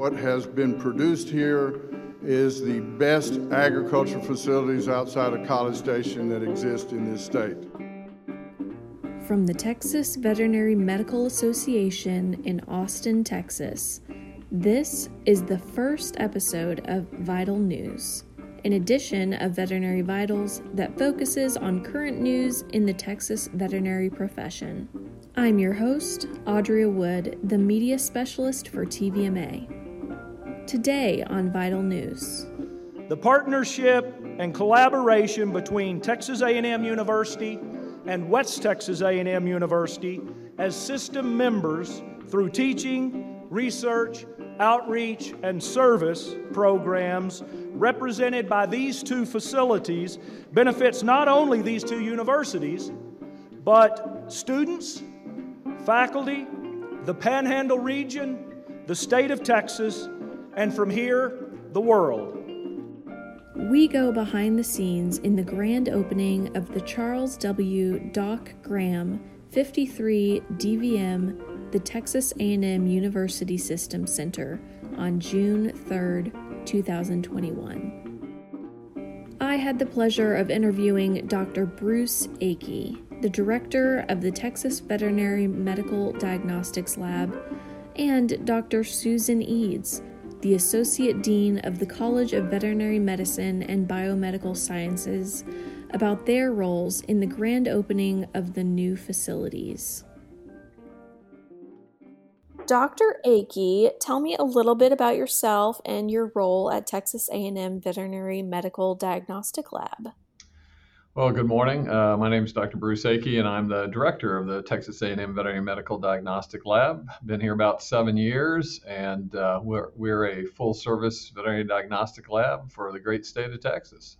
What has been produced here is the best agricultural facilities outside of College Station that exist in this state. From the Texas Veterinary Medical Association in Austin, Texas, this is the first episode of Vital News, an edition of Veterinary Vitals that focuses on current news in the Texas veterinary profession. I'm your host, Audria Wood, the media specialist for TVMA. Today on Vital News. The partnership and collaboration between Texas A&M University and West Texas A&M University as system members through teaching, research, outreach, and service programs represented by these two facilities benefits not only these two universities, but students, faculty, the Panhandle region, the state of Texas, and from here, the world. We go behind the scenes in the grand opening of the Charles W. Doc Graham 53 DVM, the Texas A&M University System Center on June 3, 2021. I had the pleasure of interviewing Dr. Bruce Akey, the director of the Texas Veterinary Medical Diagnostics Lab, and Dr. Susan Eads, the Associate Dean of the College of Veterinary Medicine and Biomedical Sciences, about their roles in the grand opening of the new facilities. Dr. Akey, tell me a little bit about yourself and your role at Texas A&M Veterinary Medical Diagnostic Lab. Well, good morning. Uh, my name is Dr. Bruce Akey, and I'm the director of the Texas A&M Veterinary Medical Diagnostic Lab. Been here about seven years, and uh, we're, we're a full-service veterinary diagnostic lab for the great state of Texas.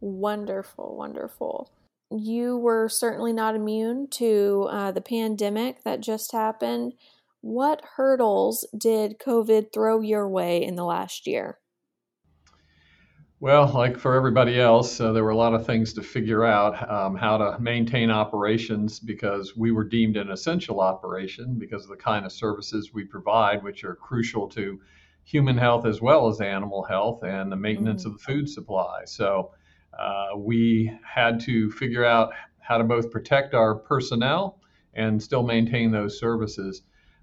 Wonderful, wonderful. You were certainly not immune to uh, the pandemic that just happened. What hurdles did COVID throw your way in the last year? Well, like for everybody else, uh, there were a lot of things to figure out um, how to maintain operations because we were deemed an essential operation because of the kind of services we provide, which are crucial to human health as well as animal health and the maintenance mm-hmm. of the food supply. So uh, we had to figure out how to both protect our personnel and still maintain those services.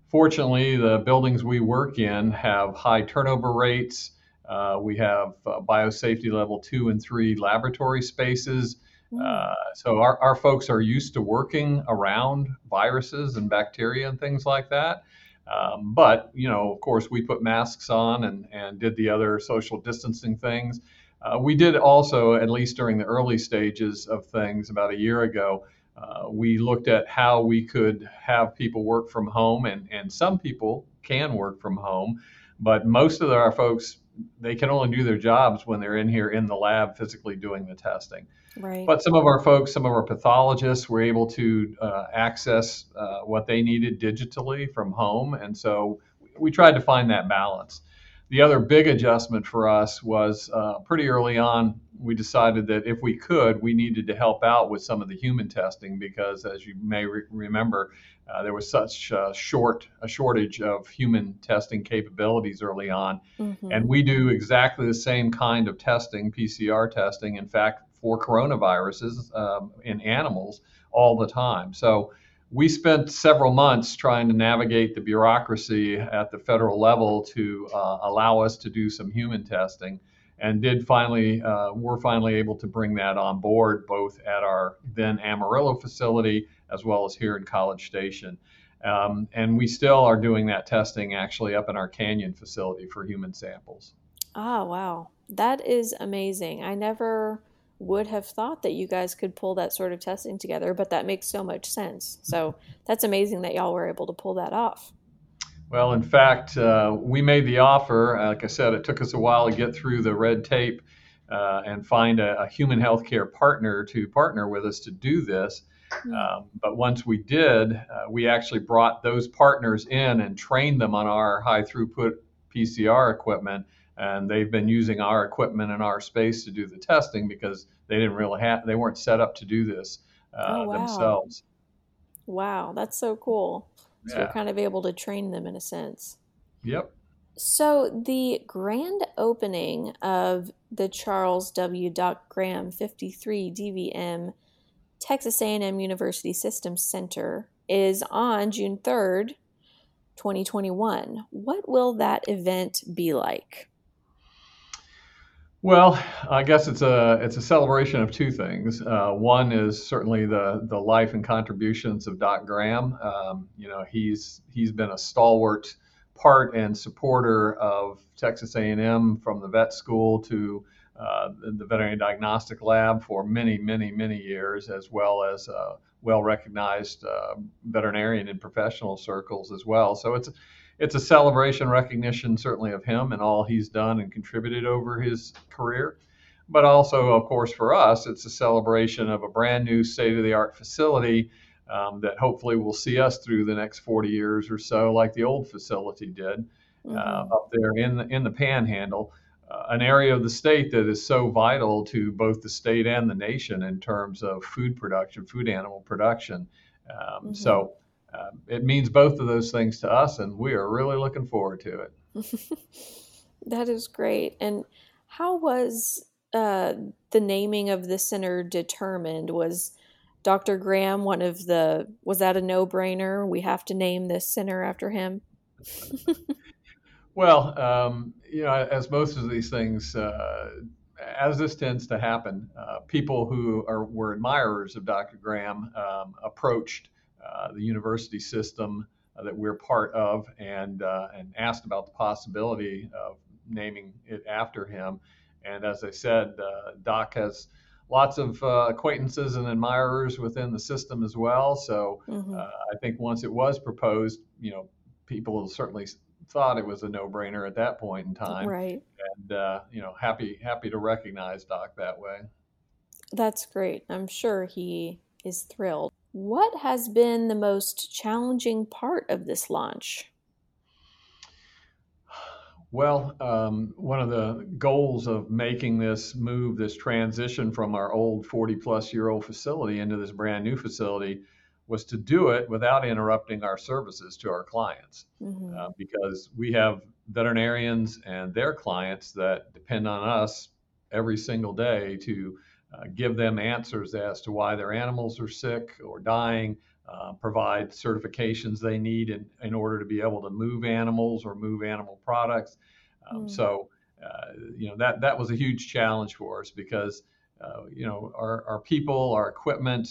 Fortunately, the buildings we work in have high turnover rates. Uh, we have uh, biosafety level two and three laboratory spaces. Hmm. Uh, so our, our folks are used to working around viruses and bacteria and things like that. Um, but, you know, of course, we put masks on and, and did the other social distancing things. Uh, we did also, at least during the early stages of things about a year ago, uh, we looked at how we could have people work from home, and, and some people can work from home, but most of our folks they can only do their jobs when they're in here in the lab physically doing the testing. Right. But some of our folks, some of our pathologists were able to uh, access uh, what they needed digitally from home. And so we tried to find that balance. The other big adjustment for us was uh, pretty early on, we decided that if we could, we needed to help out with some of the human testing because, as you may re- remember, uh, there was such a short a shortage of human testing capabilities early on, mm-hmm. and we do exactly the same kind of testing, PCR testing, in fact, for coronaviruses um, in animals all the time. So we spent several months trying to navigate the bureaucracy at the federal level to uh, allow us to do some human testing and did finally uh, we're finally able to bring that on board both at our then Amarillo facility as well as here in College Station. Um, and we still are doing that testing actually up in our Canyon facility for human samples. Oh, wow. That is amazing. I never would have thought that you guys could pull that sort of testing together, but that makes so much sense. So that's amazing that y'all were able to pull that off. Well, in fact, uh, we made the offer. Like I said, it took us a while to get through the red tape uh, and find a, a, human healthcare partner to partner with us to do this. Hmm. Um, but once we did, uh, we actually brought those partners in and trained them on our high throughput PCR equipment. And they've been using our equipment and our space to do the testing because they didn't really have, they weren't set up to do this uh, oh, wow. themselves. Wow, that's so cool. So yeah. you're kind of able to train them in a sense. Yep. So the grand opening of the Charles W. Doc Graham 53 DVM Texas A&M University Systems Center is on June 3rd, 2021. What will that event be like? Well, I guess it's a it's a celebration of two things. Uh, one is certainly the the life and contributions of Doc Graham. Um, you know, he's he's been a stalwart part and supporter of Texas A&M from the vet school to uh, the veterinary diagnostic lab for many, many, many years, as well as a well recognized uh, veterinarian in professional circles as well. So it's it's a celebration recognition certainly of him and all he's done and contributed over his career. But also, of course, for us, it's a celebration of a brand new state of the art facility um, that hopefully will see us through the next 40 years or so, like the old facility did uh, mm-hmm. uh, up there in the, in the panhandle. Uh, an area of the state that is so vital to both the state and the nation in terms of food production, food animal production. Um, mm-hmm. So uh, it means both of those things to us, and we are really looking forward to it. that is great. And how was uh, the naming of the center determined? Was Dr. Graham one of the, was that a no brainer? We have to name this center after him? well, um, you know, as most of these things, uh, as this tends to happen, uh, people who are were admirers of Dr. Graham um, approached the university system uh, that we're part of and, uh, and asked about the possibility of naming it after him. And as I said, Doc has lots of uh, acquaintances and admirers within the system as well. So mm-hmm. uh, I think once it was proposed, you know, people certainly thought it was a no-brainer at that point in time. Right. And uh, you know, happy happy to recognize Doc that way. That's great. I'm sure he is thrilled. What has been the most challenging part of this launch? Well, um, one of the goals of making this move, this transition from our old 40 plus year old facility into this brand new facility, was to do it without interrupting our services to our clients. Mm-hmm. Uh, because we have veterinarians and their clients that depend on us every single day to uh, give them answers as to why their animals are sick or dying, uh, provide certifications they need in, in order to be able to move animals or move animal products. Um, mm. So, uh, you know, that, that was a huge challenge for us because, uh, you know, our, our people, our equipment,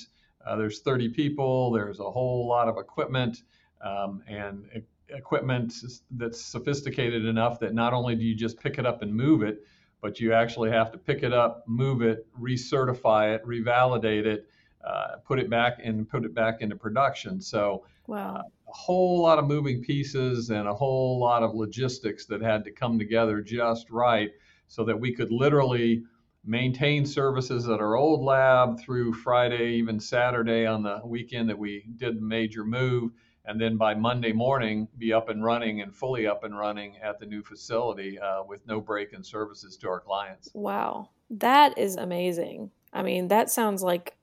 uh, there's 30 people, there's a whole lot of equipment um, and e- equipment that's sophisticated enough that not only do you just pick it up and move it, but you actually have to pick it up, move it, recertify it, revalidate it, uh, put it back and put it back into production. So wow. Uh, a whole lot of moving pieces and a whole lot of logistics that had to come together just right so that we could literally maintain services at our old lab through Friday, even Saturday on the weekend that we did the major move and then by Monday morning be up and running and fully up and running at the new facility uh, with no break in services to our clients. Wow, that is amazing. I mean, that sounds like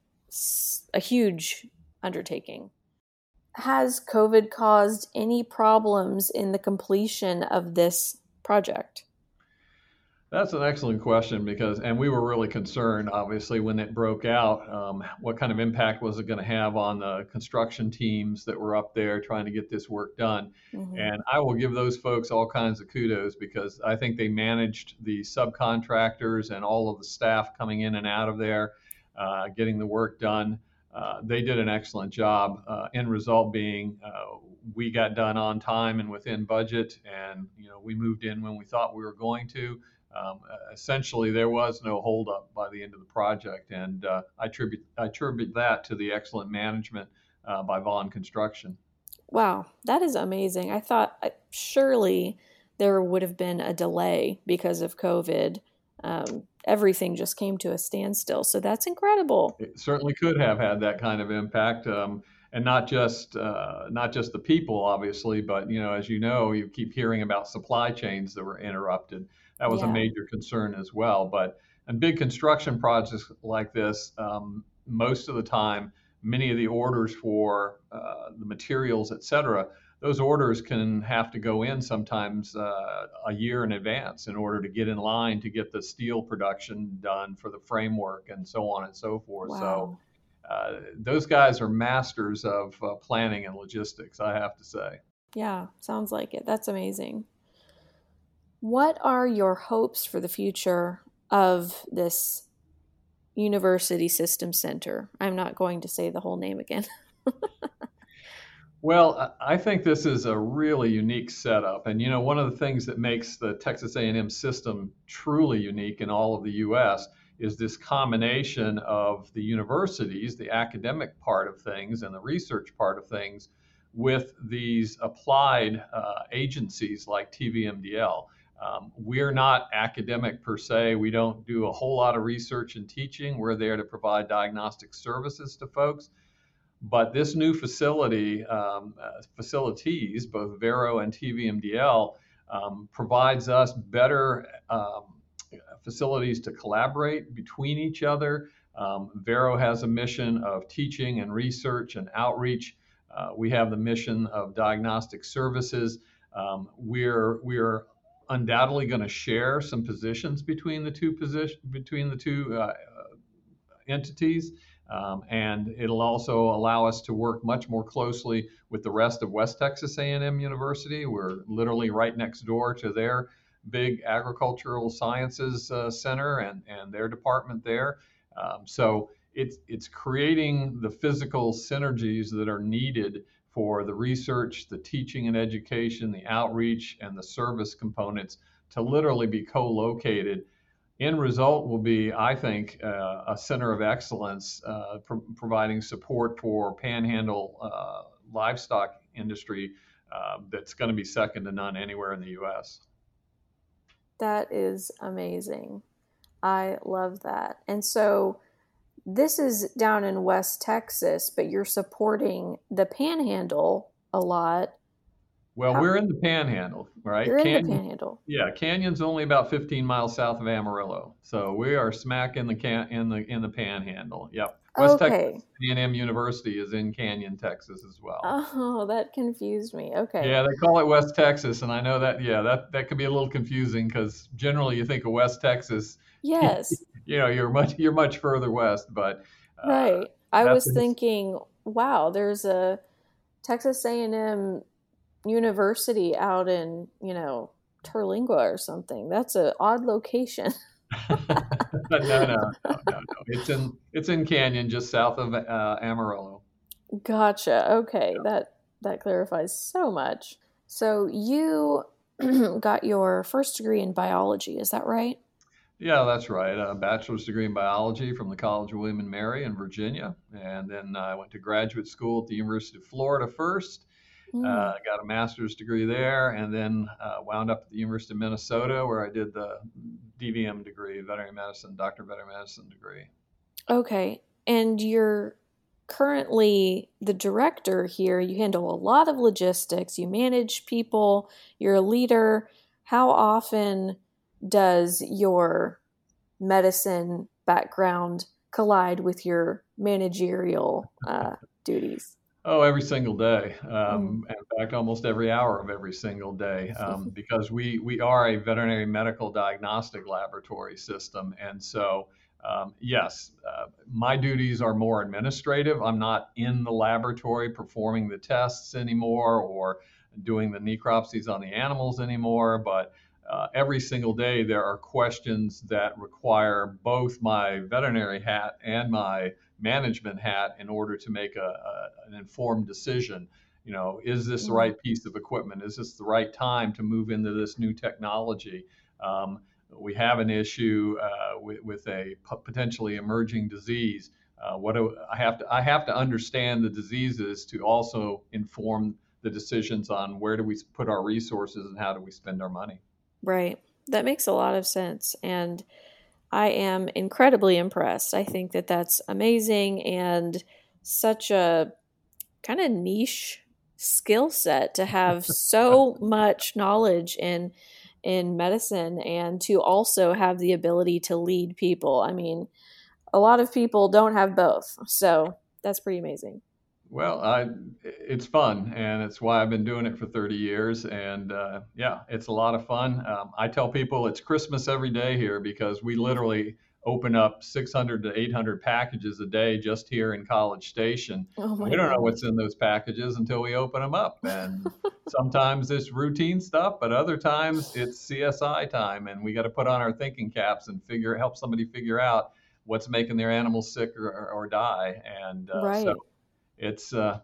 a huge undertaking. Has COVID caused any problems in the completion of this project? That's an excellent question because, and we were really concerned, obviously, when it broke out. Um, what kind of impact was it going to have on the construction teams that were up there trying to get this work done? Mm-hmm. And I will give those folks all kinds of kudos because I think they managed the subcontractors and all of the staff coming in and out of there, uh, getting the work done. Uh, they did an excellent job. Uh, end result being, uh, we got done on time and within budget, and you know we moved in when we thought we were going to um, essentially there was no holdup by the end of the project, and uh, I attribute I attribute that to the excellent management uh, by Vaughn Construction. Wow, that is amazing. I thought uh, surely there would have been a delay because of COVID. Um, everything just came to a standstill, so that's incredible. It certainly could have had that kind of impact. Um, and not just uh, not just the people, obviously, but you know, as you know, you keep hearing about supply chains that were interrupted. That was yeah. a major concern as well. But in big construction projects like this, um, most of the time, many of the orders for uh, the materials, et cetera, those orders can have to go in sometimes uh, a year in advance in order to get in line to get the steel production done for the framework and so on and so forth. Wow. So uh, those guys are masters of uh, planning and logistics, I have to say. Yeah, sounds like it. That's amazing. What are your hopes for the future of this University System Center? I'm not going to say the whole name again. Well, I think this is a really unique setup, and you know, one of the things that makes the Texas A&M system truly unique in all of the U.S. is this combination of the universities, the academic part of things, and the research part of things, with these applied uh, agencies like TVMDL. Um, we're not academic per se. We don't do a whole lot of research and teaching. We're there to provide diagnostic services to folks. But this new facility, um, uh, facilities, both Vero and TVMDL, um, provides us better um, facilities to collaborate between each other. Um, Vero has a mission of teaching and research and outreach. Uh, we have the mission of diagnostic services. Um, we're we're undoubtedly going to share some positions between the two position between the two uh, uh entities. Um, and it'll also allow us to work much more closely with the rest of West Texas A&M University. We're literally right next door to their big agricultural sciences uh, center and, and their department there. Um, so it's, it's creating the physical synergies that are needed for the research, the teaching and education, the outreach, and the service components to literally be co-located end result will be, I think, uh, a center of excellence uh, pro- providing support for panhandle uh, livestock industry uh, that's going to be second to none anywhere in the U.S. That is amazing. I love that. And so this is down in West Texas, but you're supporting the panhandle a lot well, How? we're um, in the Panhandle, right? You're Canyon, in the Panhandle. Yeah, Canyon's only about 15 miles south of Amarillo, so we are smack in the can in the in the Panhandle. Yep. West okay. Texas A&M University is in Canyon, Texas, as well. Oh, that confused me. Okay. Yeah, they call it West Texas, and I know that. Yeah, that that could be a little confusing because generally you think of West Texas. Yes. you know, you're much you're much further west, but. Uh, right. I was thinking, wow, there's a Texas A&M university out in, you know, Terlingua or something. That's an odd location. no, no, no, no, no, It's in it's in Canyon, just south of uh, Amarillo. Gotcha. Okay, yeah. that that clarifies so much. So you got your first degree in biology, is that right? Yeah, that's right. A bachelor's degree in biology from the College of William and Mary in Virginia, and then I went to graduate school at the University of Florida first, Mm. Uh, got a master's degree there, and then uh, wound up at the University of Minnesota, where I did the DVM degree, veterinary medicine, doctor of veterinary medicine degree. Okay, and you're currently the director here. You handle a lot of logistics. You manage people. You're a leader. How often does your medicine background collide with your managerial uh, duties? Oh, every single day. Um, mm. In fact, almost every hour of every single day, um, because we we are a veterinary medical diagnostic laboratory system, and so um, yes, uh, my duties are more administrative. I'm not in the laboratory performing the tests anymore or doing the necropsies on the animals anymore, but uh, every single day there are questions that require both my veterinary hat and my management hat in order to make a, a, an informed decision. You know, is this the mm-hmm. right piece of equipment? Is this the right time to move into this new technology? Um, we have an issue uh, with, with, a potentially emerging disease. Uh, what do I have to? I have to understand the diseases to also inform the decisions on where do we put our resources and how do we spend our money. Right. That makes a lot of sense. And I am incredibly impressed. I think that that's amazing and such a kind of niche skill set to have so much knowledge in in medicine and to also have the ability to lead people. I mean, a lot of people don't have both. So, that's pretty amazing. Well, I, it's fun, and it's why I've been doing it for 30 years. And uh, yeah, it's a lot of fun. Um, I tell people it's Christmas every day here because we literally open up 600 to 800 packages a day just here in College Station. Oh we don't know what's in those packages until we open them up. And sometimes it's routine stuff, but other times it's CSI time, and we got to put on our thinking caps and figure help somebody figure out what's making their animals sick or, or, or die. And uh, right. so it's uh,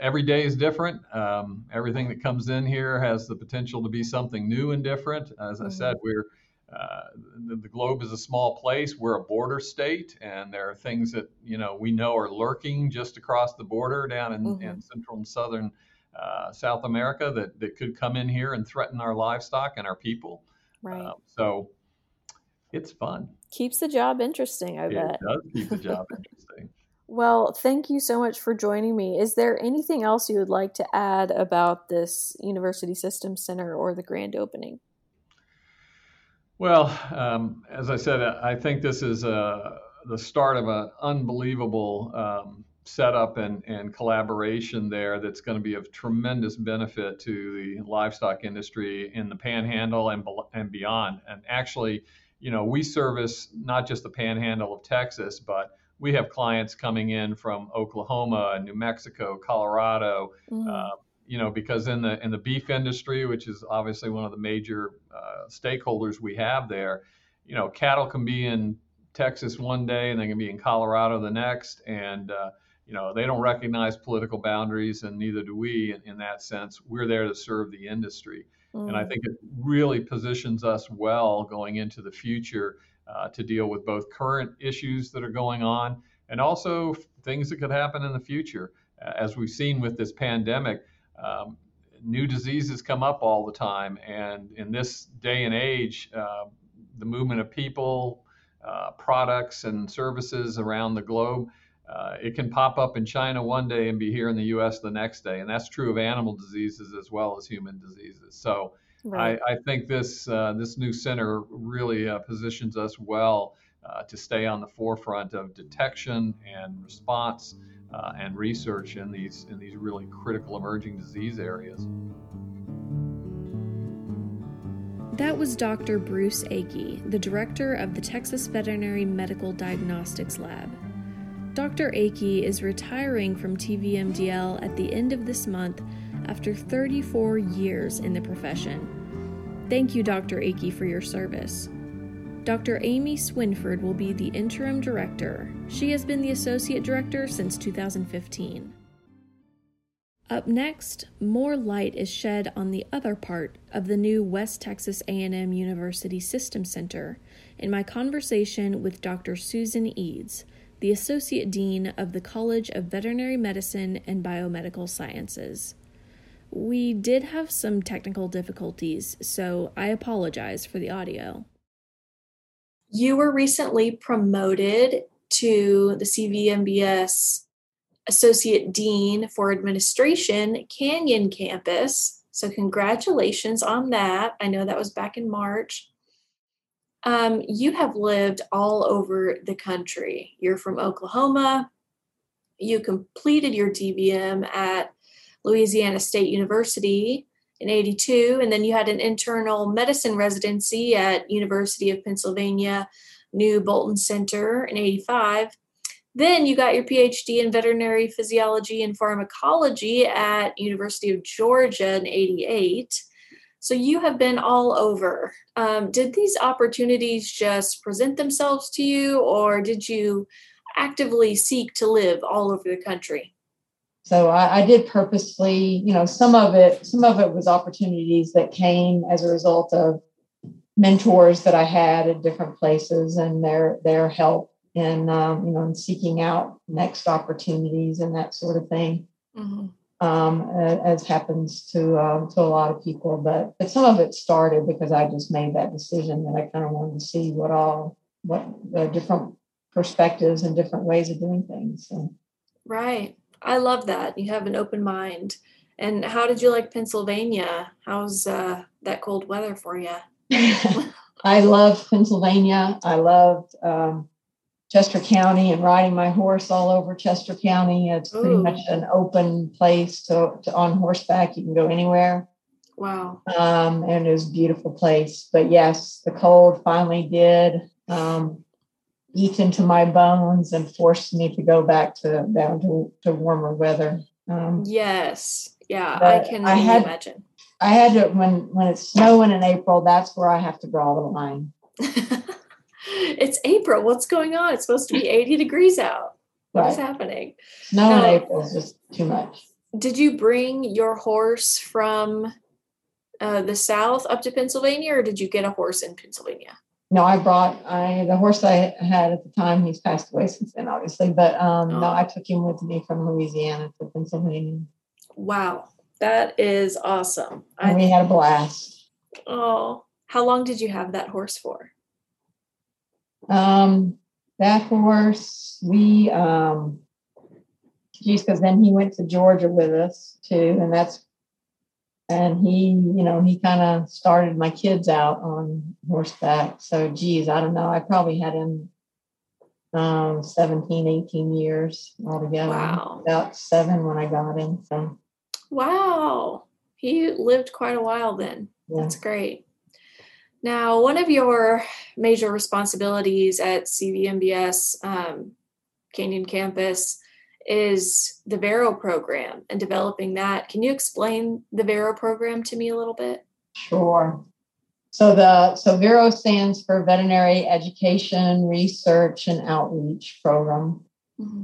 every day is different. Um, everything that comes in here has the potential to be something new and different. As mm-hmm. I said, we're uh, the, the, globe is a small place. We're a border state, and there are things that you know we know are lurking just across the border down in, mm-hmm. in central and southern uh, South America that, that could come in here and threaten our livestock and our people. Right. Uh, so it's fun. Keeps the job interesting. I it bet it does keep the job interesting. Well, thank you so much for joining me. Is there anything else you would like to add about this University Systems Center or the grand opening? Well, um, as I said, I think this is uh, the start of an unbelievable um, setup and, and collaboration there that's going to be of tremendous benefit to the livestock industry in the panhandle and, and beyond. And actually, you know, we service not just the panhandle of Texas, but we have clients coming in from Oklahoma, New Mexico, Colorado. Mm. Uh, you know, because in the in the beef industry, which is obviously one of the major uh, stakeholders we have there, you know, cattle can be in Texas one day and they can be in Colorado the next, and uh, you know they don't recognize political boundaries, and neither do we. In, in that sense, we're there to serve the industry, mm. and I mm. think it really positions us well going into the future uh, to deal with both current issues that are going on and also things that could happen in the future. As we've seen with this pandemic, um, new diseases come up all the time. And in this day and age, uh, the movement of people, uh, products, and services around the globe, uh, it can pop up in China one day and be here in the US the next day. And that's true of animal diseases as well as human diseases. So Right. I, I, think this uh, this new center really uh, positions us well uh, to stay on the forefront of detection and response uh, and research in these in these really critical emerging disease areas. That was Dr. Bruce Akey, the director of the Texas Veterinary Medical Diagnostics Lab. Dr. Akey is retiring from TVMDL at the end of this month after 34 years in the profession. Thank you, Dr. Akey, for your service. Dr. Amy Swinford will be the interim director. She has been the associate director since 2015. Up next, more light is shed on the other part of the new West Texas A&M University System Center in my conversation with Dr. Susan Eads, the associate dean of the College of Veterinary Medicine and Biomedical Sciences. We did have some technical difficulties, so I apologize for the audio. You were recently promoted to the CVMBS Associate Dean for Administration, Canyon Campus. So, congratulations on that. I know that was back in March. Um, you have lived all over the country. You're from Oklahoma. You completed your DVM at Louisiana State University in 82 and then you had an internal medicine residency at University of Pennsylvania New Bolton Center in 85 then you got your PhD in veterinary physiology and pharmacology at University of Georgia in 88 so you have been all over. Um, did these opportunities just present themselves to you or did you actively seek to live all over the country so I, I, did purposely, you know, some of it, some of it was opportunities that came as a result of mentors that I had at different places and their their help in, um, you know, in seeking out next opportunities and that sort of thing. Mm-hmm. Um, as happens to um, to a lot of people, but but some of it started because I just made that decision that I kind of wanted to see what all what the different perspectives and different ways of doing things. So. Right. I love that. You have an open mind. And how did you like Pennsylvania? How's uh, that cold weather for you? I love Pennsylvania. I love um, Chester County and riding my horse all over Chester County. It's pretty much an open place to, to on horseback. You can go anywhere. Wow. Um, and it was a beautiful place. But yes, the cold finally did um, eat into my bones and forced me to go back to down to, to warmer weather. Um, Yes. Yeah, I can I had- imagine. I had to when when it's snowing in April. That's where I have to draw the line. it's April. What's going on? It's supposed to be 80 degrees out. Right. happening? Snow in No. April is just too much. Did you bring your horse from uh, the south up to Pennsylvania, or did you get a horse in Pennsylvania? No, I brought I the horse I had at the time. He's passed away since then, obviously. But um, no, Oh. I took him with me from Louisiana to Pennsylvania, Wow, that is awesome. and I, we had a blast. oh, how long did you have that horse for? Um, that horse, we um, geez, because then he went to Georgia with us too, and that's and he, you know, he kind of started my kids out on horseback. So, geez, I don't know. I probably had him um 17 18 years altogether Wow. about seven when i got him so Wow, he lived quite a while then. yeah That's great. Now, one of your major responsibilities at CVMBS um, Canyon Campus is the Vero program and developing that. Can you explain the Vero program to me a little bit? Sure. So the so Vero stands for Veterinary Education Research and Outreach Program,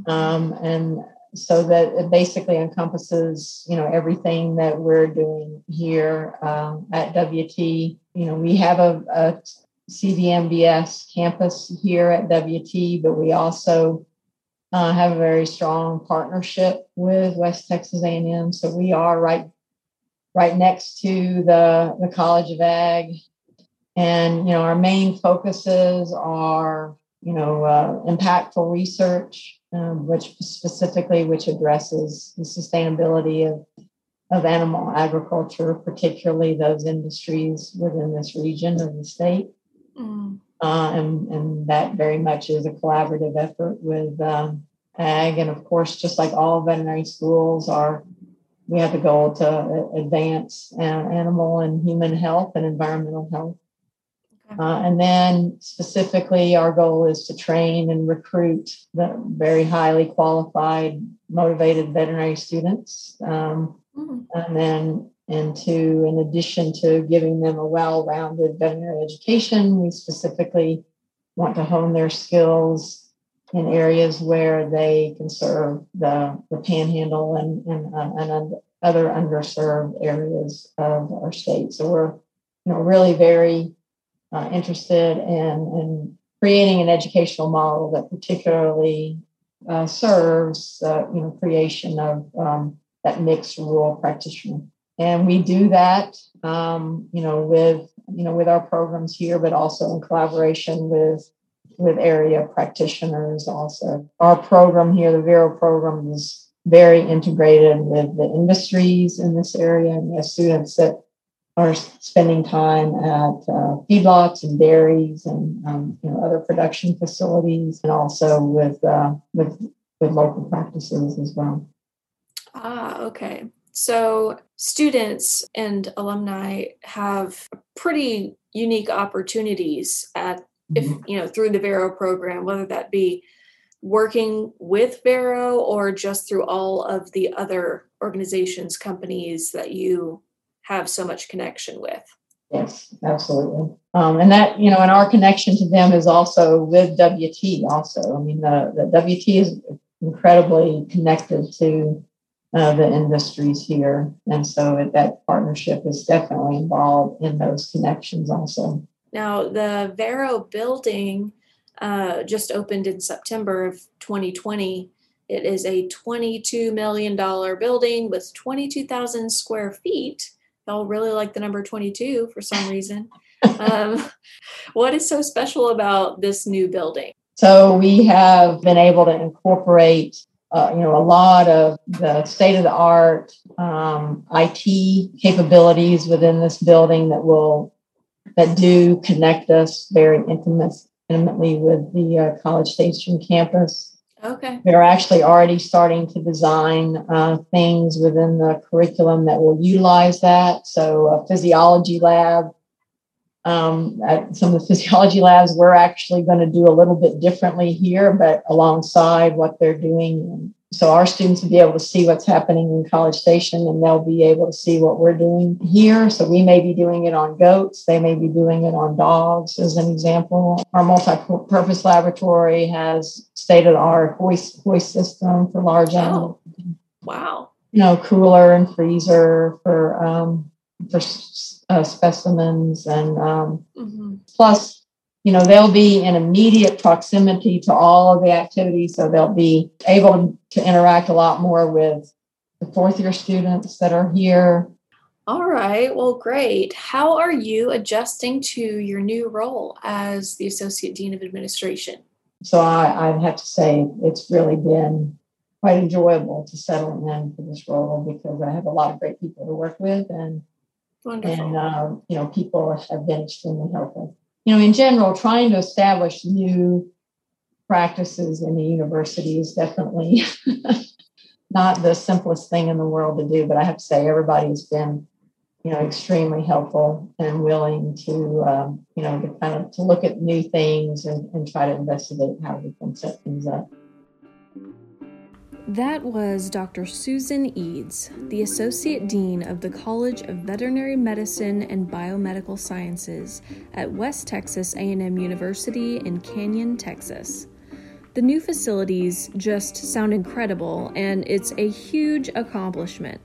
um, and so that it basically encompasses you know everything that we're doing here um, at WT. You know we have a, a CVMBS campus here at WT, but we also uh, have a very strong partnership with West Texas A&M. So we are right right next to the, the College of Ag. And, you know, our main focuses are, you know, uh, impactful research, um, which specifically, which addresses the sustainability of, of animal agriculture, particularly those industries within this region of the state. Mm, Uh, and, and that very much is a collaborative effort with um, ag. And of course, just like all veterinary schools are, we have the goal to advance animal and human health and environmental health. Okay. Uh, and then specifically, our goal is to train and recruit the very highly qualified, motivated veterinary students. Um, mm, and then and to in addition to giving them a well-rounded veterinary education we specifically want to hone their skills in areas where they can serve the, the panhandle and, and, uh, and other underserved areas of our state so we're you know really very uh, interested in, in creating an educational model that particularly uh, serves uh, you know creation of um, that mixed rural practitioner. And we do that, um, you know, with you know with our programs here, but also in collaboration with with area practitioners. Also, our program here, the Vero program, is very integrated with the industries in this area, and have students that are spending time at uh, feedlots and dairies and um, you know other production facilities, and also with uh, with with local practices as well. Ah, okay. So students and alumni have pretty unique opportunities at if you know through the Vero program, whether that be working with Vero or just through all of the other organizations, companies that you have so much connection with. Yes, absolutely. Um, and that, you know, and our connection to them is also with WT also. I mean, the, the WT is incredibly connected to uh, the industries here. And so that partnership is definitely involved in those connections also. Now, the Vero building uh, just opened in September of 2020. It is a $22 million building with 22,000 square feet. Y'all really like the number 22 for some reason. um, what is so special about this new building? So we have been able to incorporate, uh, you know, a lot of the state of the art um, IT capabilities within this building that will that do connect us very intimate, intimately with the uh, College Station campus. Okay. They're actually already starting to design uh, things within the curriculum that will utilize that. So, a physiology lab. Um, at some of the physiology labs, we're actually going to do a little bit differently here, but alongside what they're doing so our students will be able to see what's happening in College Station and they'll be able to see what we're doing here. So we may be doing it on goats, they may be doing it on dogs, as an example. Our multi-purpose laboratory has state-of-the-art hoist, hoist system for large animals. Oh, wow. You know, cooler and freezer for um, for uh, specimens and um, mm-hmm. plus you know they'll be in immediate proximity to all of the activities so they'll be able to interact a lot more with the fourth year students that are here. All right well great. How are you adjusting to your new role as the associate dean of administration? So I, i'd have to say it's really been quite enjoyable to settle in for this role because i have a lot of great people to work with and Wonderful. and um, you know people have been extremely helpful you know, in general, trying to establish new practices in the university is definitely not the simplest thing in the world to do. But I have to say, everybody's been, you know, extremely helpful and willing to, um, you know, to kind of to look at new things and, and try to investigate how we can set things up. That was Dr. Susan Eads, the Associate Dean of the College of Veterinary Medicine and Biomedical Sciences at West Texas A&M University in Canyon, Texas. The new facilities just sound incredible and it's a huge accomplishment.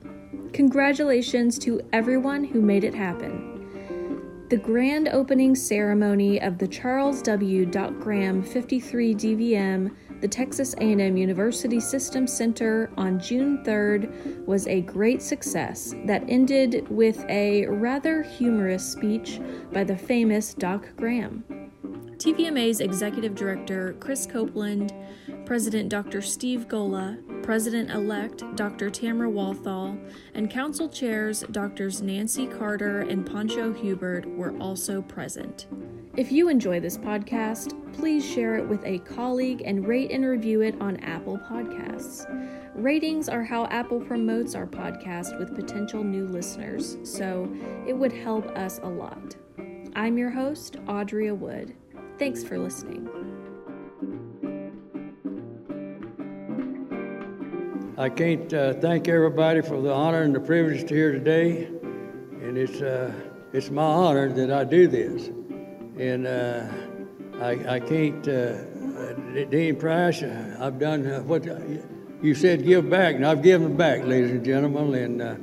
Congratulations to everyone who made it happen. The grand opening ceremony of the Charles W. Graham 53 DVM the Texas A&M University System Center on June 3rd was a great success that ended with a rather humorous speech by the famous Doc Graham. TVMA's executive director, Chris Copeland, President Dr. Steve Gola, President elect Dr. Tamara Walthall, and Council chairs Drs. Nancy Carter and Pancho Hubert were also present. If you enjoy this podcast, please share it with a colleague and rate and review it on Apple Podcasts. Ratings are how Apple promotes our podcast with potential new listeners, so it would help us a lot. I'm your host, Audria Wood. Thanks for listening. I can't uh, thank everybody for the honor and the privilege to here today, and it's uh, it's my honor that I do this and uh, I, I can't. Uh, Dean Price, uh, I've done uh, what you said, give back, and I've given back, ladies and gentlemen, and uh,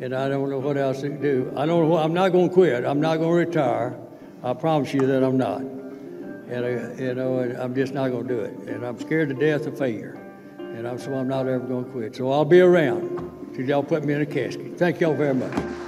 and I don't know what else to do. I don't. Know, I'm not going to quit. I'm not going to retire. I promise you that I'm not. And uh, you know, I'm just not going to do it. And I'm scared to death of failure, and I'm so I'm not ever going to quit. So I'll be around till y'all put me in a casket. Thank y'all very much.